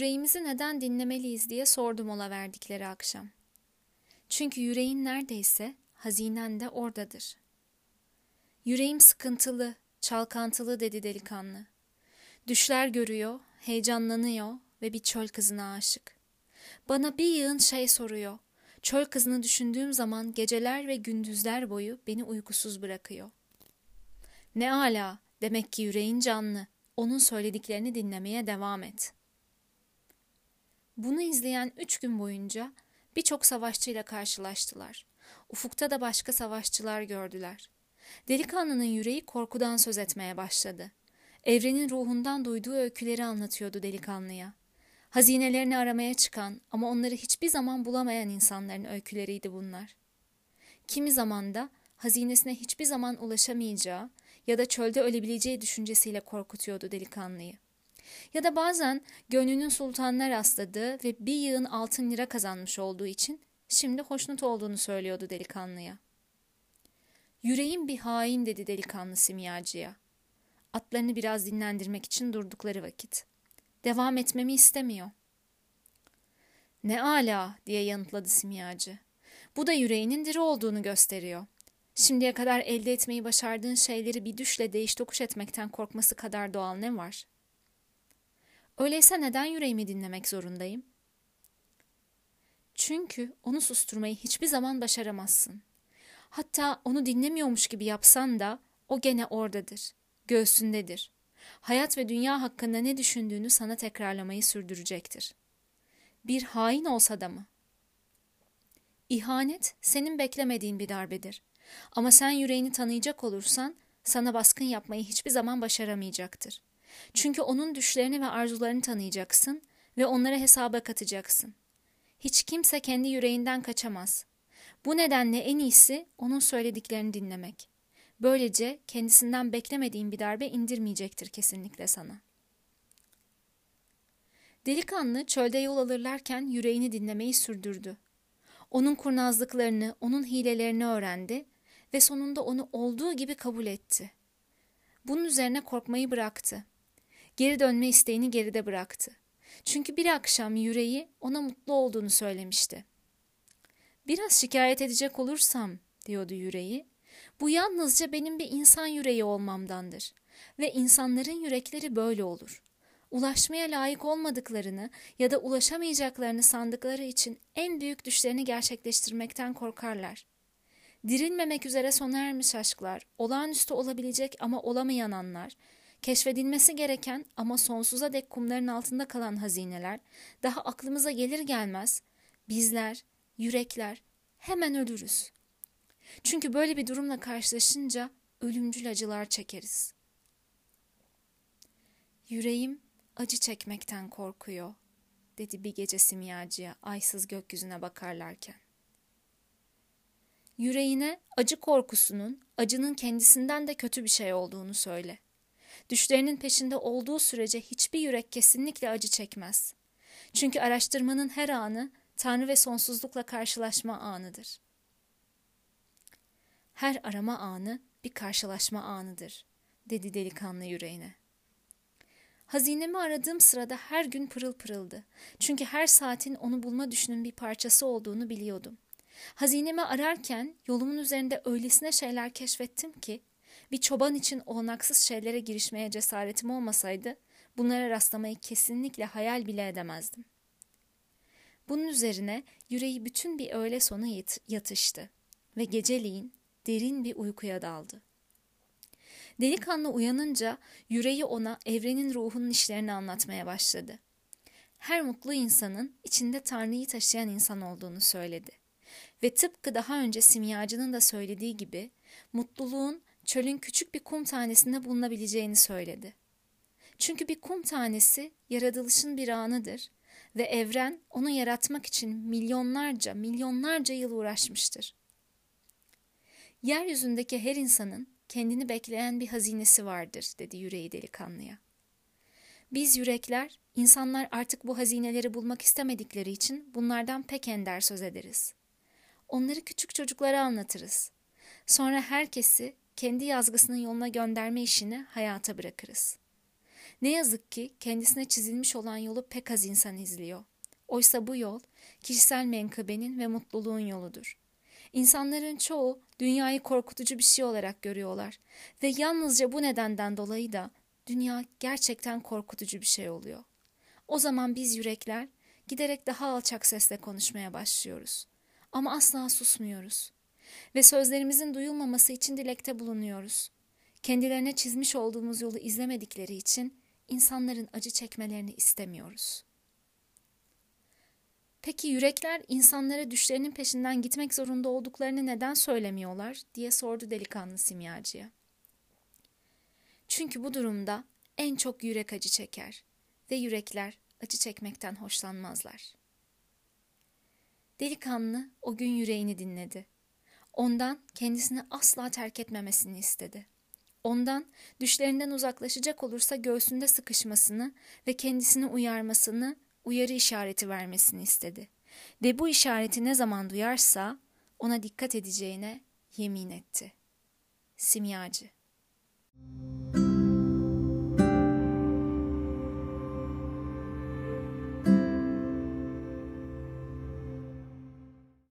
yüreğimizi neden dinlemeliyiz diye sordum mola verdikleri akşam. Çünkü yüreğin neredeyse hazinen de oradadır. Yüreğim sıkıntılı, çalkantılı dedi delikanlı. Düşler görüyor, heyecanlanıyor ve bir çöl kızına aşık. Bana bir yığın şey soruyor. Çöl kızını düşündüğüm zaman geceler ve gündüzler boyu beni uykusuz bırakıyor. Ne ala, demek ki yüreğin canlı. Onun söylediklerini dinlemeye devam et. Bunu izleyen üç gün boyunca birçok savaşçıyla karşılaştılar. Ufukta da başka savaşçılar gördüler. Delikanlının yüreği korkudan söz etmeye başladı. Evrenin ruhundan duyduğu öyküleri anlatıyordu delikanlıya. Hazinelerini aramaya çıkan ama onları hiçbir zaman bulamayan insanların öyküleriydi bunlar. Kimi zaman da hazinesine hiçbir zaman ulaşamayacağı ya da çölde ölebileceği düşüncesiyle korkutuyordu delikanlıyı. Ya da bazen gönlünün sultanına rastladığı ve bir yığın altın lira kazanmış olduğu için şimdi hoşnut olduğunu söylüyordu delikanlıya. Yüreğim bir hain dedi delikanlı simyacıya. Atlarını biraz dinlendirmek için durdukları vakit. Devam etmemi istemiyor. Ne ala diye yanıtladı simyacı. Bu da yüreğinin diri olduğunu gösteriyor. Şimdiye kadar elde etmeyi başardığın şeyleri bir düşle değiş tokuş etmekten korkması kadar doğal ne var? Öyleyse neden yüreğimi dinlemek zorundayım? Çünkü onu susturmayı hiçbir zaman başaramazsın. Hatta onu dinlemiyormuş gibi yapsan da o gene oradadır, göğsündedir. Hayat ve dünya hakkında ne düşündüğünü sana tekrarlamayı sürdürecektir. Bir hain olsa da mı? İhanet senin beklemediğin bir darbedir. Ama sen yüreğini tanıyacak olursan sana baskın yapmayı hiçbir zaman başaramayacaktır. Çünkü onun düşlerini ve arzularını tanıyacaksın ve onlara hesaba katacaksın. Hiç kimse kendi yüreğinden kaçamaz. Bu nedenle en iyisi onun söylediklerini dinlemek. Böylece kendisinden beklemediğin bir darbe indirmeyecektir kesinlikle sana. Delikanlı çölde yol alırlarken yüreğini dinlemeyi sürdürdü. Onun kurnazlıklarını, onun hilelerini öğrendi ve sonunda onu olduğu gibi kabul etti. Bunun üzerine korkmayı bıraktı. Geri dönme isteğini geride bıraktı. Çünkü bir akşam yüreği ona mutlu olduğunu söylemişti. Biraz şikayet edecek olursam, diyordu yüreği, bu yalnızca benim bir insan yüreği olmamdandır. Ve insanların yürekleri böyle olur. Ulaşmaya layık olmadıklarını ya da ulaşamayacaklarını sandıkları için en büyük düşlerini gerçekleştirmekten korkarlar. Dirilmemek üzere sona ermiş aşklar, olağanüstü olabilecek ama olamayan anlar, keşfedilmesi gereken ama sonsuza dek kumların altında kalan hazineler, daha aklımıza gelir gelmez, bizler, yürekler hemen ölürüz. Çünkü böyle bir durumla karşılaşınca ölümcül acılar çekeriz. Yüreğim acı çekmekten korkuyor, dedi bir gece simyacıya aysız gökyüzüne bakarlarken. Yüreğine acı korkusunun, acının kendisinden de kötü bir şey olduğunu söyle. Düşlerinin peşinde olduğu sürece hiçbir yürek kesinlikle acı çekmez. Çünkü araştırmanın her anı Tanrı ve sonsuzlukla karşılaşma anıdır. Her arama anı bir karşılaşma anıdır, dedi delikanlı yüreğine. Hazinemi aradığım sırada her gün pırıl pırıldı. Çünkü her saatin onu bulma düşünün bir parçası olduğunu biliyordum. Hazinemi ararken yolumun üzerinde öylesine şeyler keşfettim ki bir çoban için olanaksız şeylere girişmeye cesaretim olmasaydı bunlara rastlamayı kesinlikle hayal bile edemezdim. Bunun üzerine yüreği bütün bir öğle sonu yatıştı ve geceliğin derin bir uykuya daldı. Delikanlı uyanınca yüreği ona evrenin ruhunun işlerini anlatmaya başladı. Her mutlu insanın içinde Tanrı'yı taşıyan insan olduğunu söyledi. Ve tıpkı daha önce simyacının da söylediği gibi mutluluğun çölün küçük bir kum tanesinde bulunabileceğini söyledi. Çünkü bir kum tanesi yaratılışın bir anıdır ve evren onu yaratmak için milyonlarca, milyonlarca yıl uğraşmıştır. Yeryüzündeki her insanın kendini bekleyen bir hazinesi vardır, dedi yüreği delikanlıya. Biz yürekler, insanlar artık bu hazineleri bulmak istemedikleri için bunlardan pek ender söz ederiz. Onları küçük çocuklara anlatırız. Sonra herkesi kendi yazgısının yoluna gönderme işini hayata bırakırız. Ne yazık ki kendisine çizilmiş olan yolu pek az insan izliyor. Oysa bu yol kişisel menkıbenin ve mutluluğun yoludur. İnsanların çoğu dünyayı korkutucu bir şey olarak görüyorlar ve yalnızca bu nedenden dolayı da dünya gerçekten korkutucu bir şey oluyor. O zaman biz yürekler giderek daha alçak sesle konuşmaya başlıyoruz. Ama asla susmuyoruz. Ve sözlerimizin duyulmaması için dilekte bulunuyoruz. Kendilerine çizmiş olduğumuz yolu izlemedikleri için insanların acı çekmelerini istemiyoruz. Peki yürekler insanlara düşlerinin peşinden gitmek zorunda olduklarını neden söylemiyorlar diye sordu delikanlı simyacıya. Çünkü bu durumda en çok yürek acı çeker ve yürekler acı çekmekten hoşlanmazlar. Delikanlı o gün yüreğini dinledi. Ondan kendisini asla terk etmemesini istedi. Ondan düşlerinden uzaklaşacak olursa göğsünde sıkışmasını ve kendisini uyarmasını, uyarı işareti vermesini istedi. Ve bu işareti ne zaman duyarsa ona dikkat edeceğine yemin etti. Simyacı Müzik